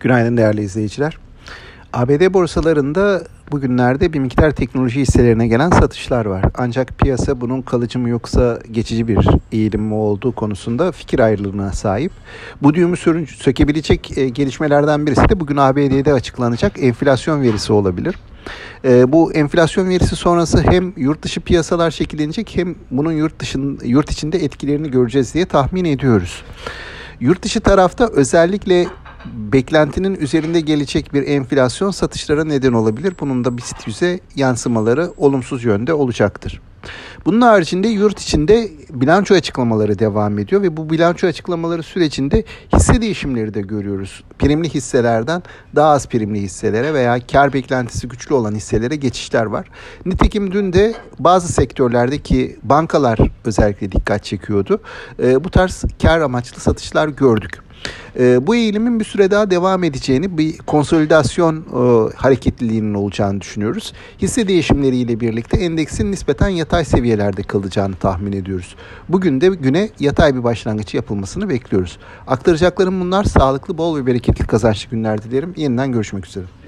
Günaydın değerli izleyiciler. ABD borsalarında bugünlerde bir miktar teknoloji hisselerine gelen satışlar var. Ancak piyasa bunun kalıcı mı yoksa geçici bir eğilim mi olduğu konusunda fikir ayrılığına sahip. Bu düğümü sökebilecek e, gelişmelerden birisi de bugün ABD'de açıklanacak enflasyon verisi olabilir. E, bu enflasyon verisi sonrası hem yurt dışı piyasalar şekillenecek hem bunun yurt dışın yurt içinde etkilerini göreceğiz diye tahmin ediyoruz. Yurt dışı tarafta özellikle beklentinin üzerinde gelecek bir enflasyon satışlara neden olabilir. Bunun da BIST 100'e yansımaları olumsuz yönde olacaktır. Bunun haricinde yurt içinde bilanço açıklamaları devam ediyor ve bu bilanço açıklamaları sürecinde hisse değişimleri de görüyoruz. Primli hisselerden daha az primli hisselere veya kar beklentisi güçlü olan hisselere geçişler var. Nitekim dün de bazı sektörlerdeki bankalar özellikle dikkat çekiyordu. Bu tarz kar amaçlı satışlar gördük. E, bu eğilimin bir süre daha devam edeceğini, bir konsolidasyon e, hareketliliğinin olacağını düşünüyoruz. Hisse değişimleriyle birlikte endeksin nispeten yatay seviyelerde kalacağını tahmin ediyoruz. Bugün de güne yatay bir başlangıç yapılmasını bekliyoruz. Aktaracaklarım bunlar. Sağlıklı, bol ve bereketli kazançlı günler dilerim. Yeniden görüşmek üzere.